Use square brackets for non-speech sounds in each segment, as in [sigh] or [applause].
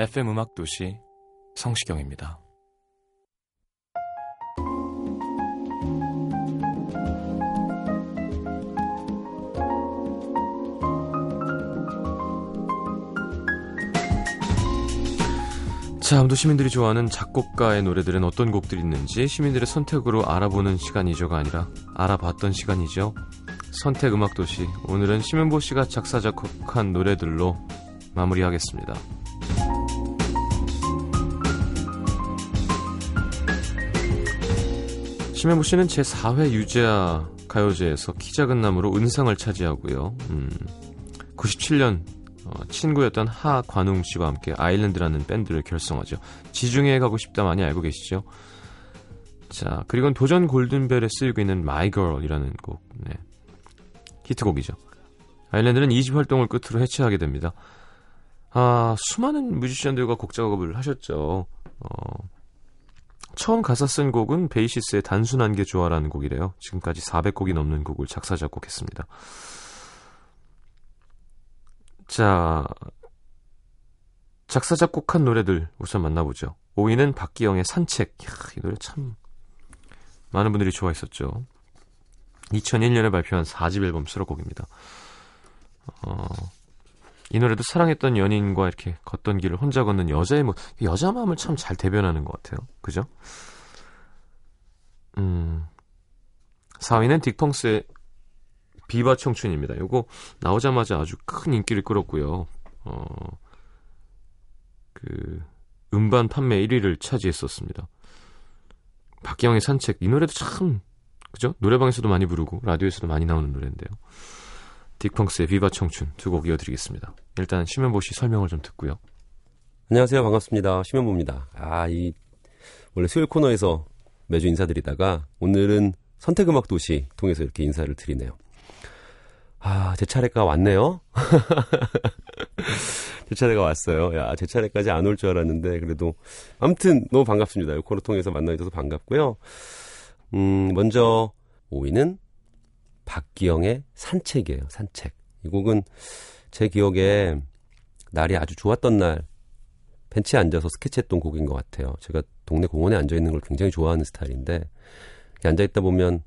FM 음악 도시 성시경입니다. 자, 암도 시민들이 좋아하는 작곡가의 노래들은 어떤 곡들이 있는지 시민들의 선택으로 알아보는 시간이죠가 아니라 알아봤던 시간이죠. 선택 음악 도시. 오늘은 심현보 씨가 작사 작곡한 노래들로 마무리하겠습니다. 심현보 씨는 제4회 유재하 가요제에서 키 작은 나무로 은상을 차지하고요. 음, 97년 어, 친구였던 하관웅 씨와 함께 아일랜드라는 밴드를 결성하죠. 지중해에 가고 싶다 많이 알고 계시죠? 자, 그리고 도전 골든벨에 쓰이고 있는 My Girl이라는 곡, 네. 히트곡이죠. 아일랜드는 2집 활동을 끝으로 해체하게 됩니다. 아, 수많은 뮤지션들과 곡 작업을 하셨죠. 어, 처음 가사 쓴 곡은 베이시스의 단순한 게 좋아라는 곡이래요. 지금까지 400곡이 넘는 곡을 작사, 작곡했습니다. 자, 작사, 작곡한 노래들 우선 만나보죠. 5위는 박기영의 산책. 이야, 이 노래 참 많은 분들이 좋아했었죠. 2001년에 발표한 4집 앨범 수록곡입니다. 어, 이 노래도 사랑했던 연인과 이렇게 걷던 길을 혼자 걷는 여자의 뭐 여자 마음을 참 잘 대변하는 것 같아요. 그죠? 음. 4위는 딕펑스의 비바 청춘입니다. 요거 나오자마자 아주 큰 인기를 끌었고요. 어. 그 음반 판매 1위를 차지했었습니다. 박기영의 산책 이 노래도 참 그죠? 노래방에서도 많이 부르고 라디오에서도 많이 나오는 노래인데요. 딕펑스의 비바 청춘 두 곡 이어드리겠습니다. 일단 심현보 씨 설명을 좀 듣고요. 안녕하세요. 반갑습니다. 심현보입니다. 아, 이 원래 수요일 코너에서 매주 인사드리다가 오늘은 선택음악 도시 통해서 이렇게 인사를 드리네요. 아, 제 차례가 왔네요. [laughs] 제 차례가 왔어요. 야, 제 차례까지 안 올 줄 알았는데 그래도 아무튼 너무 반갑습니다. 이 코너 통해서 만나 주셔서 반갑고요. 음, 먼저 5위는 박기영의 산책이에요. 산책. 이 곡은 제 기억에 날이 아주 좋았던 날 벤치에 앉아서 스케치했던 곡인 것 같아요. 제가 동네 공원에 앉아 있는 걸 굉장히 좋아하는 스타일인데 앉아 있다 보면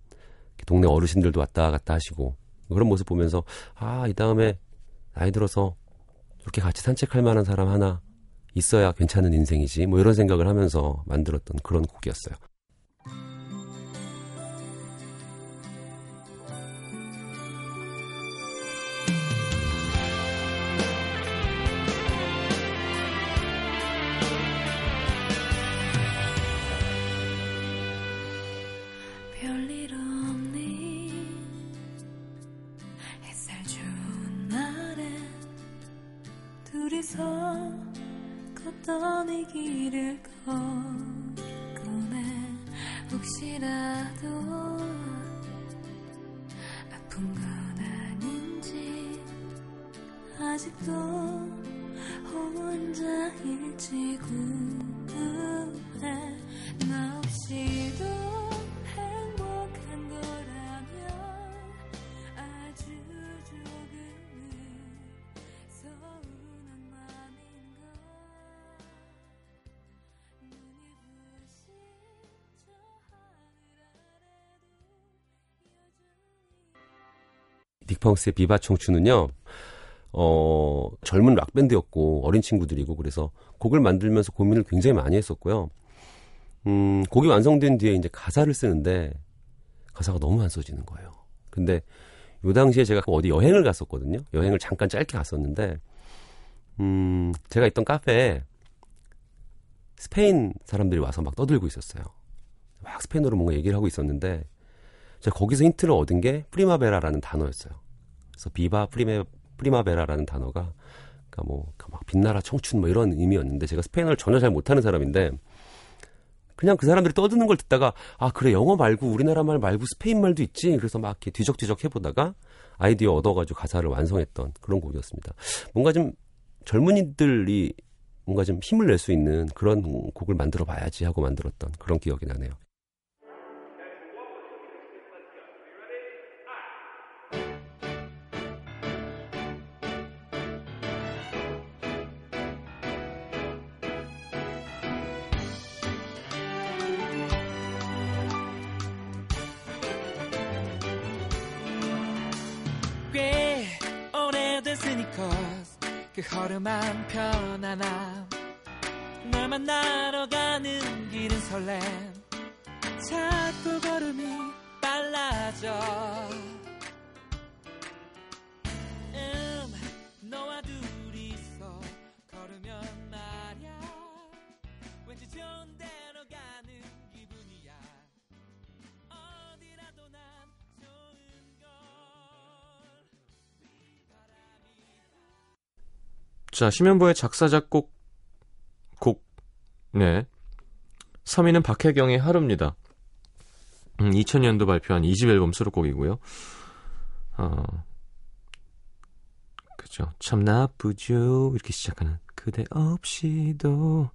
동네 어르신들도 왔다 갔다 하시고 그런 모습 보면서 아 이 다음에 나이 들어서 이렇게 같이 산책할 만한 사람 하나 있어야 괜찮은 인생이지 뭐 이런 생각을 하면서 만들었던 그런 곡이었어요. 딕펑스의 비바 청춘은요, 어, 젊은 락밴드였고, 어린 친구들이고, 그래서 곡을 만들면서 고민을 굉장히 많이 했었고요. 음, 곡이 완성된 뒤에 이제 가사를 쓰는데, 가사가 너무 안 써지는 거예요. 근데 요 당시에 제가 어디 여행을 갔었거든요. 여행을 잠깐 짧게 갔었는데, 음, 제가 있던 카페에 스페인 사람들이 와서 막 떠들고 있었어요. 막 스페인어로 뭔가 얘기를 하고 있었는데, 제가 거기서 힌트를 얻은 게 primavera라는 단어였어요. 그래서 viva prime, primavera라는 단어가, 그니까 뭐, 막 빛나라 청춘 뭐 이런 의미였는데, 제가 스페인어를 전혀 잘 못하는 사람인데, 그냥 그 사람들이 떠드는 걸 듣다가 아 그래 영어 말고 우리나라 말 말고 스페인 말도 있지 그래서 막 이렇게 뒤적뒤적 해보다가 아이디어 얻어가지고 가사를 완성했던 그런 곡이었습니다. 뭔가 좀 젊은이들이 뭔가 좀 힘을 낼 수 있는 그런 곡을 만들어 봐야지 하고 만들었던 그런 기억이 나네요. 자꾸 걸음이 빨라져. 음 너와 둘이서 걸으면 말야. 왠지 좋은 데로 가는 기분이야. 어디라도 난 좋은 걸. 자, 심현보의 작사, 작곡, 곡, 네. 3위는 박혜경의 하루입니다. 음, 2000년도 발표한 2집 앨범 수록곡이고요. 어, 그죠. 참 나쁘죠. 이렇게 시작하는 그대 없이도.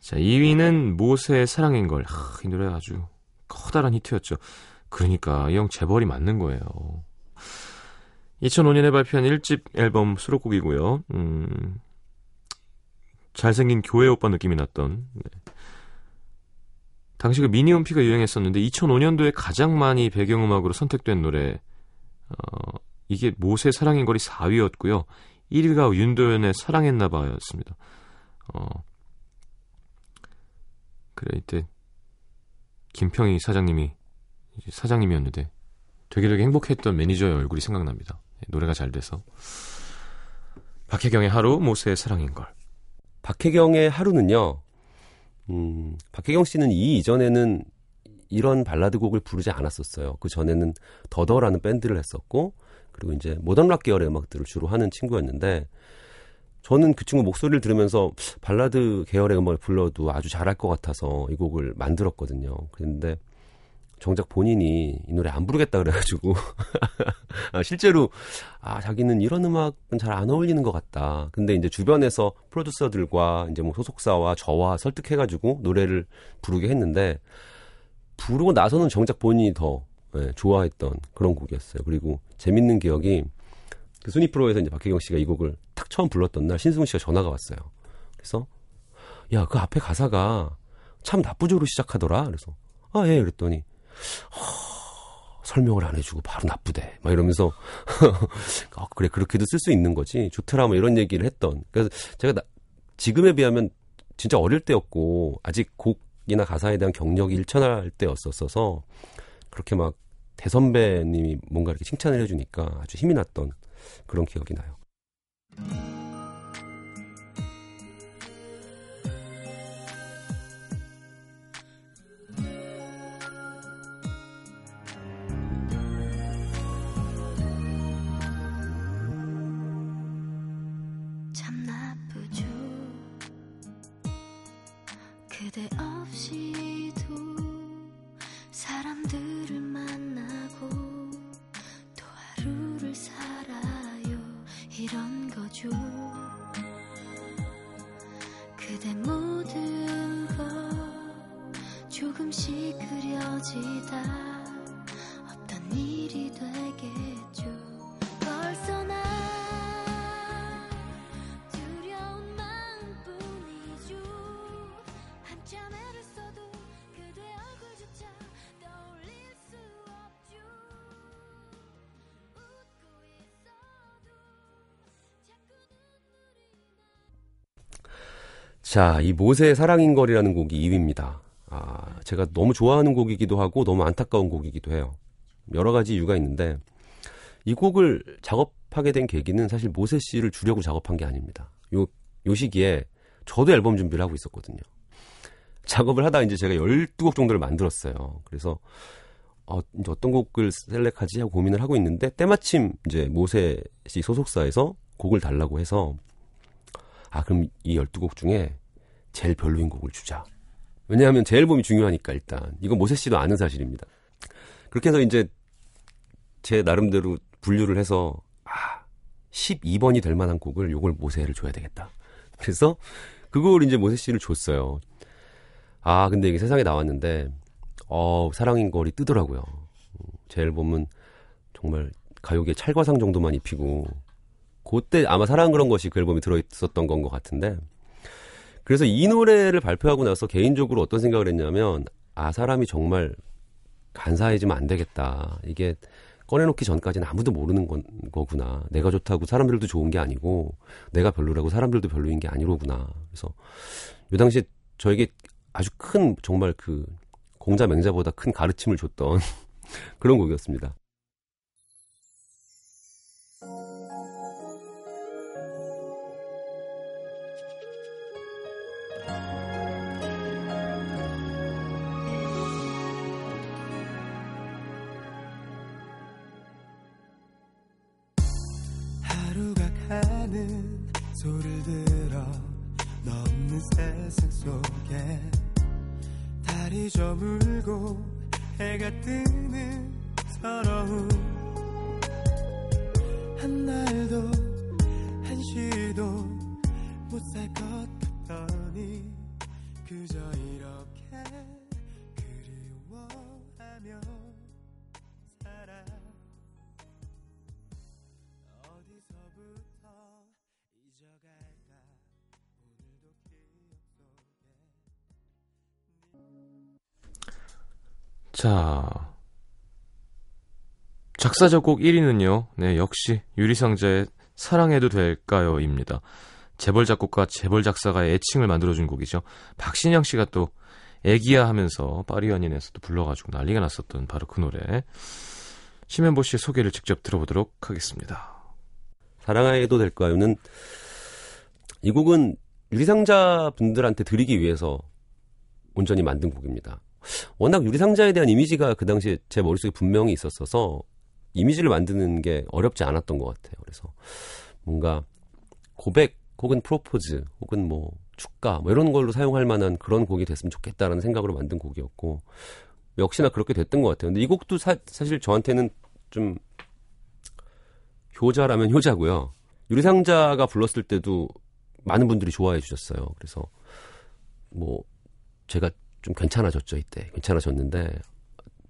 자, 2위는 모세의 사랑인 걸. 하, 이 노래 아주 커다란 히트였죠. 그러니까 이 형 재벌이 맞는 거예요. 2005년에 발표한 1집 앨범 수록곡이고요. 음, 잘생긴 교회 오빠 느낌이 났던. 네. 당시 그 미니홈피가 유행했었는데 2005년도에 가장 많이 배경음악으로 선택된 노래. 어, 이게 모세 사랑인 거리 4위였고요. 1위가 윤도현의 사랑했나봐였습니다. 어, 그래 이때 김평희 사장님이 사장님이었는데 되게 되게 행복했던 매니저의 얼굴이 생각납니다. 노래가 잘 돼서. 박혜경의 하루, 모세의 사랑인 걸. 박혜경의 하루는요. 음, 박혜경 씨는 이 이전에는 이런 발라드 곡을 부르지 않았었어요. 그 전에는 더더라는 밴드를 했었고, 그리고 이제 모던 락 계열의 음악들을 주로 하는 친구였는데, 저는 그 친구 목소리를 들으면서 발라드 계열의 음악을 불러도 아주 잘할 것 같아서 이 곡을 만들었거든요. 그런데 정작 본인이 이 노래 안 부르겠다 그래가지고 [laughs] 아, 실제로 아 자기는 이런 음악은 잘 안 어울리는 것 같다. 근데 이제 주변에서 프로듀서들과 이제 뭐 소속사와 저와 설득해가지고 노래를 부르게 했는데 부르고 나서는 정작 본인이 더 예, 좋아했던 그런 곡이었어요. 그리고 재밌는 기억이 그 순위 프로에서 이제 박혜경 씨가 이 곡을 탁 처음 불렀던 날 신승훈 씨가 전화가 왔어요. 그래서 야 그 앞에 가사가 참 나쁘죠로 시작하더라. 그래서 아 예 그랬더니 허, 설명을 안 해주고 바로 나쁘대. 막 이러면서 [laughs] 아, 그래 그렇게도 쓸 수 있는 거지 좋더라 뭐 이런 얘기를 했던. 그래서 제가 나, 지금에 비하면 진짜 어릴 때였고 아직 곡이나 가사에 대한 경력이 일천할 때였었어서 그렇게 막 대선배님이 뭔가 이렇게 칭찬을 해주니까 아주 힘이 났던 그런 기억이 나요. 자, 이 모세의 사랑인 걸이라는 곡이 2위입니다. 아, 제가 너무 좋아하는 곡이기도 하고 너무 안타까운 곡이기도 해요. 여러 가지 이유가 있는데 이 곡을 작업하게 된 계기는 사실 모세 씨를 주려고 작업한 게 아닙니다. 요, 요 시기에 저도 앨범 준비를 하고 있었거든요. 작업을 하다 이제 제가 12곡 정도를 만들었어요. 그래서 어, 이제 어떤 곡을 셀렉하지 하고 고민을 하고 있는데 때마침 이제 모세 씨 소속사에서 곡을 달라고 해서 아 그럼 이 12곡 중에 제일 별로인 곡을 주자. 왜냐하면 제 앨범이 중요하니까 일단 이거 모세 씨도 아는 사실입니다. 그렇게 해서 이제 제 나름대로 분류를 해서 아 12번이 될 만한 곡을 요걸 모세를 줘야 되겠다. 그래서 그걸 이제 모세 씨를 줬어요. 아 근데 이게 세상에 나왔는데 어 사랑인 거리 뜨더라고요. 제 앨범은 정말 가요계 찰과상 정도만 입히고 그때 아마 사랑 그런 것이 그 앨범에 들어있었던 건 것 같은데. 그래서 이 노래를 발표하고 나서 개인적으로 어떤 생각을 했냐면 아 사람이 정말 간사해지면 안 되겠다. 이게 꺼내놓기 전까지는 아무도 모르는 건, 거구나. 내가 좋다고 사람들도 좋은 게 아니고 내가 별로라고 사람들도 별로인 게 아니로구나. 그래서 요 당시에 저에게 아주 큰 정말 그 공자 맹자보다 큰 가르침을 줬던 [laughs] 그런 곡이었습니다. 하루가 가는 소리를 들어 넘는 세상 속에 달이 저물고 해가 뜨는 서러움. 한 날도 한 시도 못 살 것 같더니 그저 이렇 자. 작사 작곡 1위는요. 네, 역시 유리상자의 사랑해도 될까요 입니다. 재벌 작곡가 재벌 작사가의 애칭을 만들어준 곡이죠. 박신영 씨가 또 애기야 하면서 파리 연인에서 도 불러가지고 난리가 났었던 바로 그 노래. 심현보 씨의 소개를 직접 들어보도록 하겠습니다. 사랑해도 될까요는 이 곡은 유리상자 분들한테 드리기 위해서 온전히 만든 곡입니다. 워낙 유리상자에 대한 이미지가 그 당시에 제 머릿속에 분명히 있었어서 이미지를 만드는 게 어렵지 않았던 것 같아요. 그래서 뭔가 고백 혹은 프로포즈 혹은 뭐 축가 뭐 이런 걸로 사용할 만한 그런 곡이 됐으면 좋겠다라는 생각으로 만든 곡이었고 역시나 그렇게 됐던 것 같아요. 근데 이 곡도 사, 사실 저한테는 좀 효자라면 효자고요. 유리상자가 불렀을 때도 많은 분들이 좋아해 주셨어요. 그래서 뭐 제가 좀 괜찮아졌죠 이때 괜찮아졌는데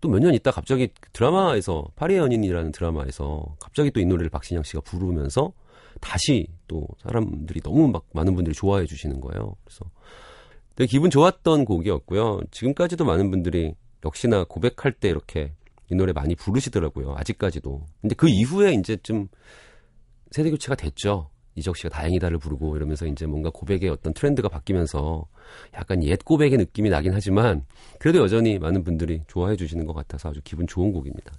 또 몇 년 있다 갑자기 드라마에서 파리의 연인이라는 드라마에서 갑자기 또 이 노래를 박신양 씨가 부르면서 다시 또 사람들이 너무 막 많은 분들이 좋아해 주시는 거예요. 그래서 되게 기분 좋았던 곡이었고요. 지금까지도 많은 분들이 역시나 고백할 때 이렇게 이 노래 많이 부르시더라고요. 아직까지도. 근데 그 이후에 이제 좀 세대 교체가 됐죠. 이적 씨가 다행이다를 부르고 이러면서 이제 뭔가 고백의 어떤 트렌드가 바뀌면서 약간 옛 고백의 느낌이 나긴 하지만 그래도 여전히 많은 분들이 좋아해 주시는 것 같아서 아주 기분 좋은 곡입니다.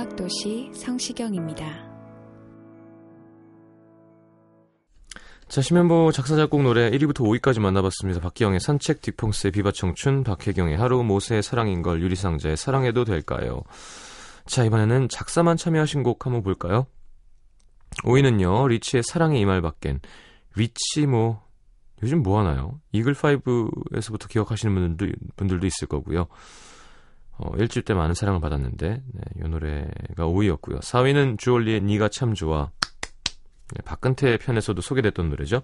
음악도시 성시경입니다. 자, 심현보 작사, 작곡 노래 1위부터 5위까지 만나봤습니다. 박기영의 산책, 딕펑스의 비바 청춘, 박혜경의 하루, 모세의 사랑인걸, 유리상자의 사랑해도 될까요? 자, 이번에는 작사만 참여하신 곡 한번 볼까요? 5위는요, 리치의 사랑의 이말 밖엔. 리치 뭐, 요즘 뭐 하나요? 이글5에서부터 기억하시는 분들도, 분들도 있을 거고요. 어, 일주일 때 많은 사랑을 받았는데, 네, 이 노래가 5위였고요. 4위는 주얼리의 니가 참 좋아. 네, 박근태 편에서도 소개됐던 노래죠.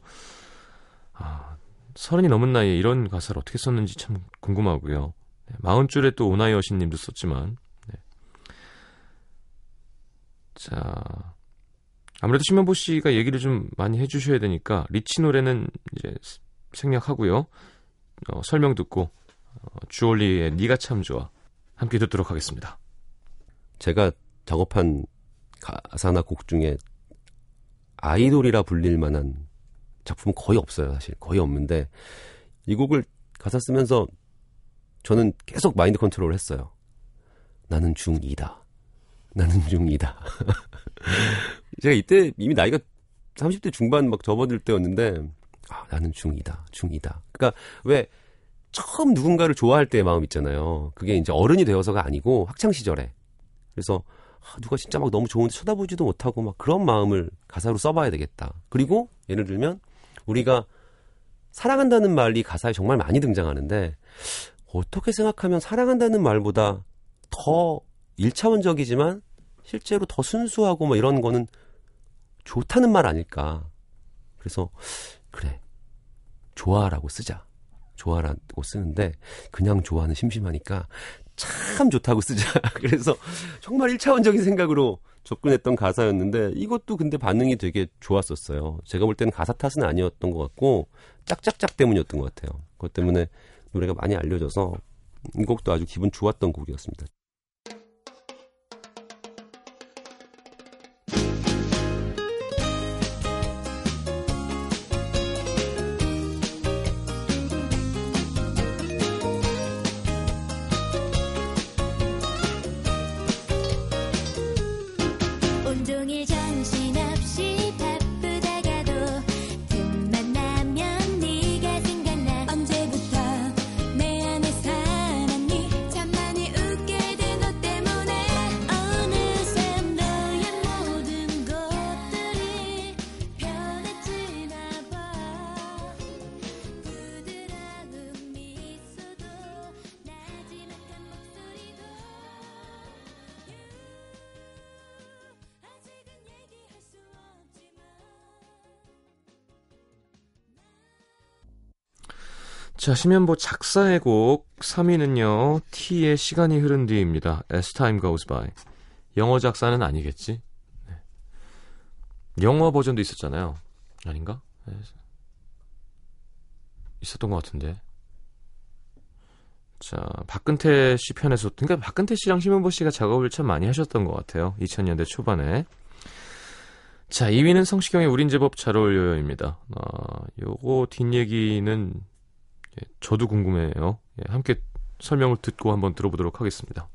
아, 서른이 넘은 나이에 이런 가사를 어떻게 썼는지 참 궁금하고요. 네, 마흔 줄에 또 오 나의 여신님도 썼지만, 네. 자, 아무래도 심현보 씨가 얘기를 좀 많이 해주셔야 되니까 리치 노래는 이제 생략하고요. 어, 설명 듣고 어, 주얼리의 니가 참 좋아 함께 듣도록 하겠습니다. 제가 작업한 가사나 곡 중에 아이돌이라 불릴 만한 작품은 거의 없어요, 사실. 거의 없는데, 이 곡을 가사 쓰면서 저는 계속 마인드 컨트롤을 했어요. 나는 중2다. 나는 중2다. [laughs] 제가 이때 이미 나이가 30대 중반 막 접어들 때였는데, 아, 나는 중2다. 중2다. 그러니까 왜 처음 누군가를 좋아할 때의 마음 있잖아요. 그게 이제 어른이 되어서가 아니고 학창 시절에. 그래서 아, 누가 진짜 막 너무 좋은데 쳐다보지도 못하고 막 그런 마음을 가사로 써봐야 되겠다. 그리고 예를 들면 우리가 사랑한다는 말이 가사에 정말 많이 등장하는데 어떻게 생각하면 사랑한다는 말보다 더 1차원적이지만 실제로 더 순수하고 뭐 이런 거는 좋다는 말 아닐까. 그래서 그래 좋아라고 쓰자. 좋아라고 쓰는데 그냥 좋아는 심심하니까 참 좋다고 쓰자. [laughs] 그래서 정말 1차원적인 생각으로 접근했던 가사였는데 이것도 근데 반응이 되게 좋았었어요. 제가 볼 때는 가사 탓은 아니었던 것 같고 짝짝짝 때문이었던 것 같아요. 그것 때문에 노래가 많이 알려져서 이 곡도 아주 기분 좋았던 곡이었습니다. 자, 심현보 작사의 곡 3위는요. T의 시간이 흐른 뒤입니다. As Time Goes By. 영어 작사는 아니겠지? 네. 영어 버전도 있었잖아요. 아닌가? 네. 있었던 것 같은데. 자, 박근태 씨 편에서, 그러니까 박근태 씨랑 심현보 씨가 작업을 참 많이 하셨던 것 같아요. 2000년대 초반에. 자, 2위는 성시경의 우린 제법 잘 어울려요입니다. 아, 요거 뒷얘기는 예, 저도 궁금해요. 예, 함께 설명을 듣고 한번 들어보도록 하겠습니다.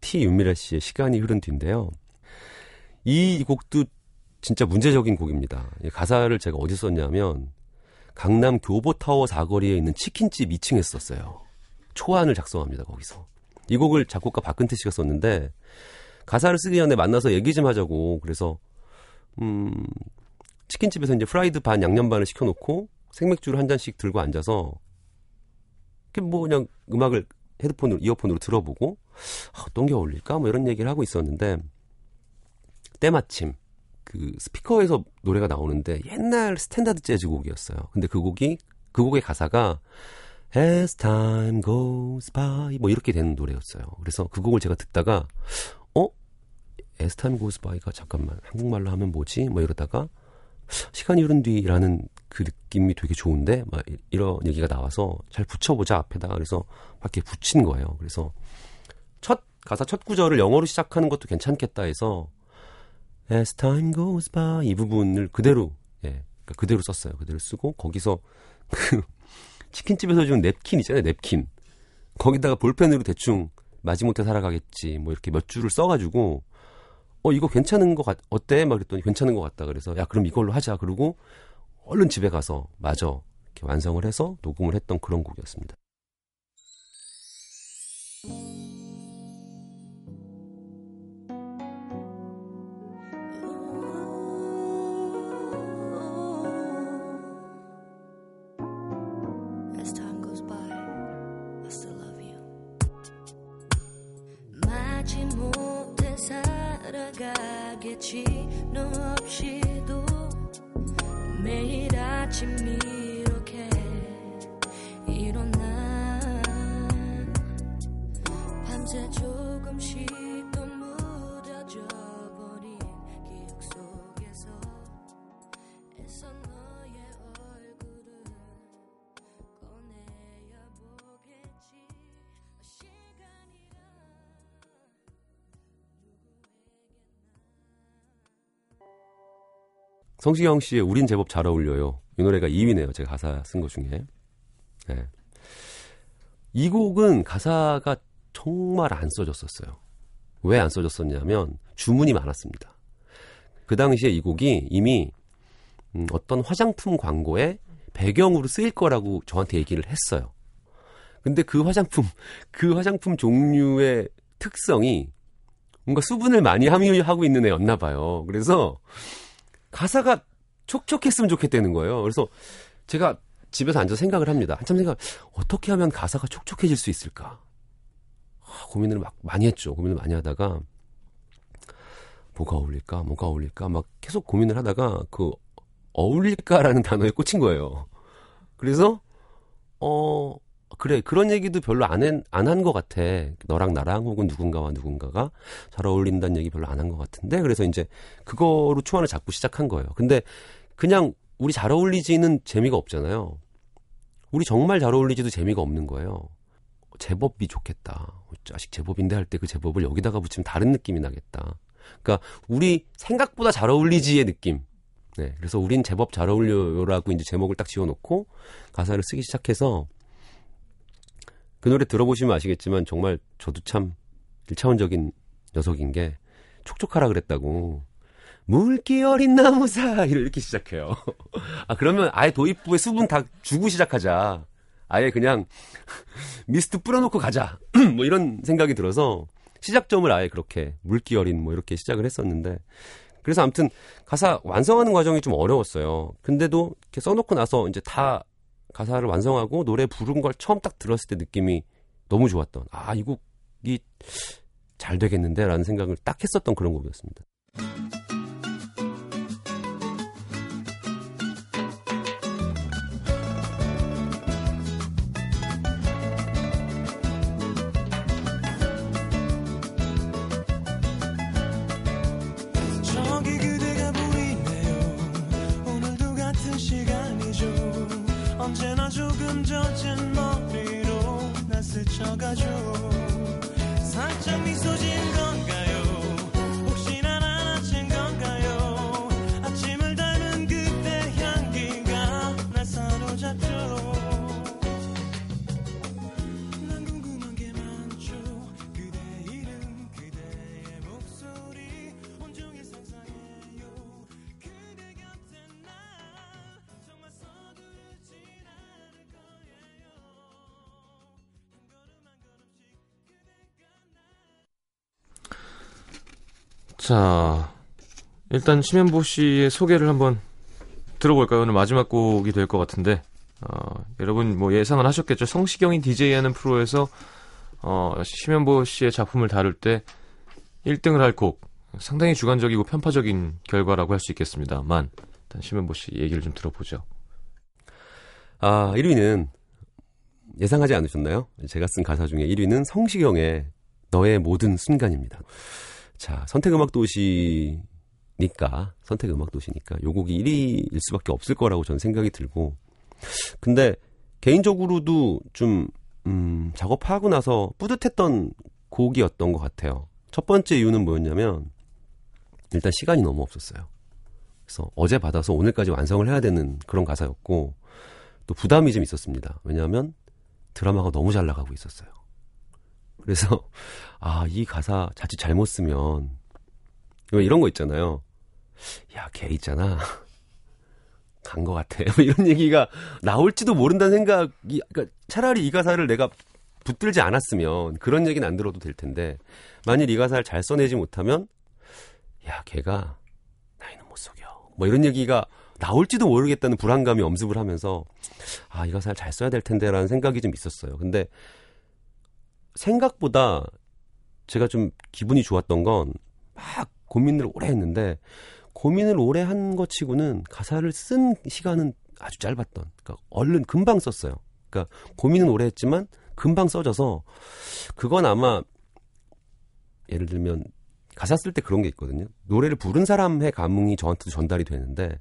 T 윤미래 씨의 시간이 흐른 뒤인데요. 이 곡도 진짜 문제적인 곡입니다. 이 가사를 제가 어디 썼냐면 강남 교보타워 사거리에 있는 치킨집 2층에 썼어요. 초안을 작성합니다. 거기서. 이 곡을 작곡가 박근태 씨가 썼는데 가사를 쓰기 전에 만나서 얘기 좀 하자고 그래서 음 치킨집에서 이제 프라이드 반 양념 반을 시켜놓고 생맥주를 한 잔씩 들고 앉아서 뭐 그냥 음악을 헤드폰으로 이어폰으로 들어보고 아, 어떤 게 어울릴까 뭐 이런 얘기를 하고 있었는데 때마침 그 스피커에서 노래가 나오는데 옛날 스탠다드 재즈 곡이었어요. 근데 그 곡이 그 곡의 가사가 As time goes by 뭐 이렇게 되는 노래였어요. 그래서 그 곡을 제가 듣다가 어 As time goes by가 잠깐만 한국말로 하면 뭐지? 뭐 이러다가 시간이 흐른 뒤라는 그 느낌이 되게 좋은데 막 이- 이런 얘기가 나와서 잘 붙여보자 앞에다가 그래서 밖에 붙인 거예요. 그래서 첫 가사 첫 구절을 영어로 시작하는 것도 괜찮겠다 해서 As time goes by 이 부분을 그대로 예 그러니까 그대로 썼어요. 그대로 쓰고 거기서 그 [laughs] 치킨집에서 주는 냅킨 있잖아요. 냅킨 거기다가 볼펜으로 대충 마지못해 살아가겠지 뭐 이렇게 몇 줄을 써가지고 어 이거 괜찮은 것 같, 어때? 막 그랬더니 괜찮은 것 같다. 그래서 야 그럼 이걸로 하자. 그러고 얼른 집에 가서 마저 이렇게 완성을 해서 녹음을 했던 그런 곡이었습니다. 너 없이 시간이란 성시경 씨의 우린 제법 잘 어울려요. 이 노래가 2위네요. 제가 가사 쓴 것 중에. 네. 이 곡은 가사가 정말 안 써졌었어요. 왜 안 써졌었냐면 주문이 많았습니다. 그 당시에 이 곡이 이미 음, 어떤 화장품 광고에 배경으로 쓰일 거라고 저한테 얘기를 했어요. 근데 그 화장품, [laughs] 그 화장품 종류의 특성이 뭔가 수분을 많이 함유하고 있는 애였나 봐요. 그래서 가사가 촉촉했으면 좋겠다는 거예요. 그래서 제가 집에서 앉아서 생각을 합니다. 한참 생각, 어떻게 하면 가사가 촉촉해질 수 있을까? 아, 고민을 막 많이 했죠. 고민을 많이 하다가, 뭐가 어울릴까? 뭐가 어울릴까? 막 계속 고민을 하다가, 그, 어울릴까라는 단어에 꽂힌 거예요. 그래서, 어, 그래, 그런 얘기도 별로 안, 안 한 것 같아. 너랑 나랑 혹은 누군가와 누군가가 잘 어울린다는 얘기 별로 안 한 것 같은데. 그래서 이제 그거로 초안을 잡고 시작한 거예요. 근데 그냥 우리 잘 어울리지는 재미가 없잖아요. 우리 정말 잘 어울리지도 재미가 없는 거예요. 제법이 좋겠다. 자식 제법인데 할 때 그 제법을 여기다가 붙이면 다른 느낌이 나겠다. 그러니까 우리 생각보다 잘 어울리지의 느낌. 네. 그래서 우린 제법 잘 어울려요라고 이제 제목을 딱 지어놓고 가사를 쓰기 시작해서 그 노래 들어보시면 아시겠지만 정말 저도 참 1차원적인 녀석인 게 촉촉하라 그랬다고 물기 어린 나무사 이렇게 시작해요. [laughs] 아 그러면 아예 도입부에 수분 다 주고 시작하자. 아예 그냥 미스트 뿌려놓고 가자. [clears throat] 뭐 이런 생각이 들어서 시작점을 아예 그렇게 물기 어린 뭐 이렇게 시작을 했었는데 그래서 아무튼 가사 완성하는 과정이 좀 어려웠어요. 근데도 이렇게 써놓고 나서 이제 다 가사를 완성하고 노래 부른 걸 처음 딱 들었을 때 느낌이 너무 좋았던 아 이 곡이 잘 되겠는데 라는 생각을 딱 했었던 그런 곡이었습니다. 자, 일단 심현보 씨의 소개를 한번 들어볼까요? 오늘 마지막 곡이 될 것 같은데, 어, 여러분 뭐 예상은 하셨겠죠? 성시경이 DJ하는 프로에서 어, 심현보 씨의 작품을 다룰 때 1등을 할 곡, 상당히 주관적이고 편파적인 결과라고 할 수 있겠습니다만, 일단 심현보 씨 얘기를 좀 들어보죠. 아 1위는 예상하지 않으셨나요? 제가 쓴 가사 중에 1위는 성시경의 너의 모든 순간입니다. 자 선택음악 도시니까 선택음악 도시니까 요 곡이 1위일 수밖에 없을 거라고 저는 생각이 들고 근데 개인적으로도 좀 음, 작업하고 나서 뿌듯했던 곡이었던 것 같아요. 첫 번째 이유는 뭐였냐면 일단 시간이 너무 없었어요. 그래서 어제 받아서 오늘까지 완성을 해야 되는 그런 가사였고 또 부담이 좀 있었습니다. 왜냐하면 드라마가 너무 잘 나가고 있었어요. 그래서 [laughs] 아, 이 가사 자칫 잘못 쓰면 이런 거 있잖아요. 야, 걔 있잖아. [laughs] 간 것 같아. 뭐 이런 얘기가 나올지도 모른다는 생각이, 그러니까 차라리 이 가사를 내가 붙들지 않았으면 그런 얘기는 안 들어도 될 텐데, 만일 이 가사를 잘 써내지 못하면, 야, 걔가 나이는 못 속여. 뭐 이런 얘기가 나올지도 모르겠다는 불안감이 엄습을 하면서, 아, 이 가사를 잘 써야 될 텐데라는 생각이 좀 있었어요. 근데 생각보다 제가 좀 기분이 좋았던 건 막 고민을 오래 했는데 고민을 오래 한 것 치고는 가사를 쓴 시간은 아주 짧았던. 그러니까 얼른 금방 썼어요. 그러니까 고민은 오래 했지만 금방 써져서 그건 아마 예를 들면 가사 쓸 때 그런 게 있거든요. 노래를 부른 사람의 감흥이 저한테도 전달이 되는데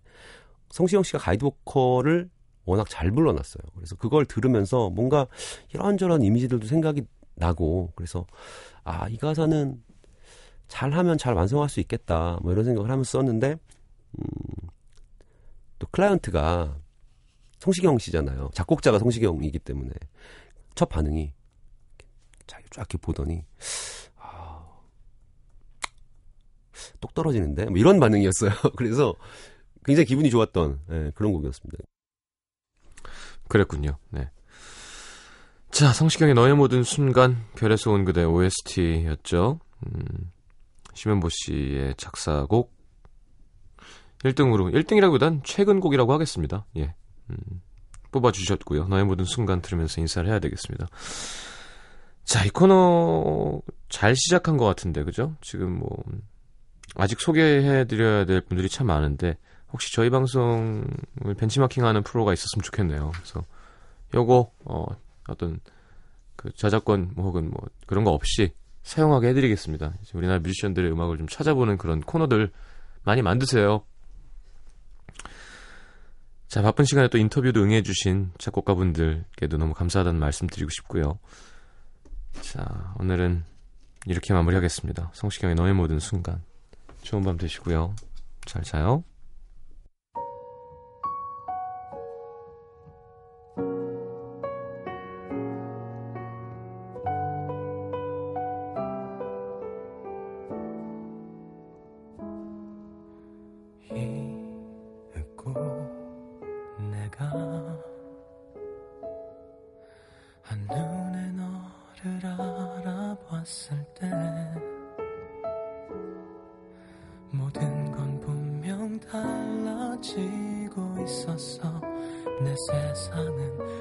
성시경 씨가 가이드 보컬을 워낙 잘 불러놨어요. 그래서 그걸 들으면서 뭔가 이런저런 이미지들도 생각이 나고 그래서 아 이 가사는 잘하면 잘 완성할 수 있겠다. 뭐 이런 생각을 하면서 썼는데 음, 또 클라이언트가 성시경 씨잖아요. 작곡자가 성시경이기 때문에 첫 반응이 쫙 이렇게 보더니 아, 똑 떨어지는데? 뭐 이런 반응이었어요. [laughs] 그래서 굉장히 기분이 좋았던 예, 그런 곡이었습니다. 그랬군요. 네. 자, 성시경의 너의 모든 순간, 별에서 온 그대 OST였죠. 음, 심현보 씨의 작사곡 1등으로 1등이라기보단 최근 곡이라고 하겠습니다. 예. 음, 뽑아 주셨고요. 너의 모든 순간 들으면서 인사를 해야 되겠습니다. 자, 이 코너 잘 시작한 것 같은데, 그죠? 지금 뭐, 아직 소개해 드려야 될 분들이 참 많은데, 혹시 저희 방송을 벤치마킹하는 프로가 있었으면 좋겠네요. 그래서 요거 어 어떤 그 저작권 뭐 혹은 뭐 그런 거 없이 사용하게 해드리겠습니다. 우리나라 뮤지션들의 음악을 좀 찾아보는 그런 코너들 많이 만드세요. 자 바쁜 시간에 또 인터뷰도 응해주신 작곡가분들께도 너무 감사하다는 말씀 드리고 싶고요. 자 오늘은 이렇게 마무리하겠습니다. 성시경의 너의 모든 순간 좋은 밤 되시고요. 잘 자요. 있었어 내 세상은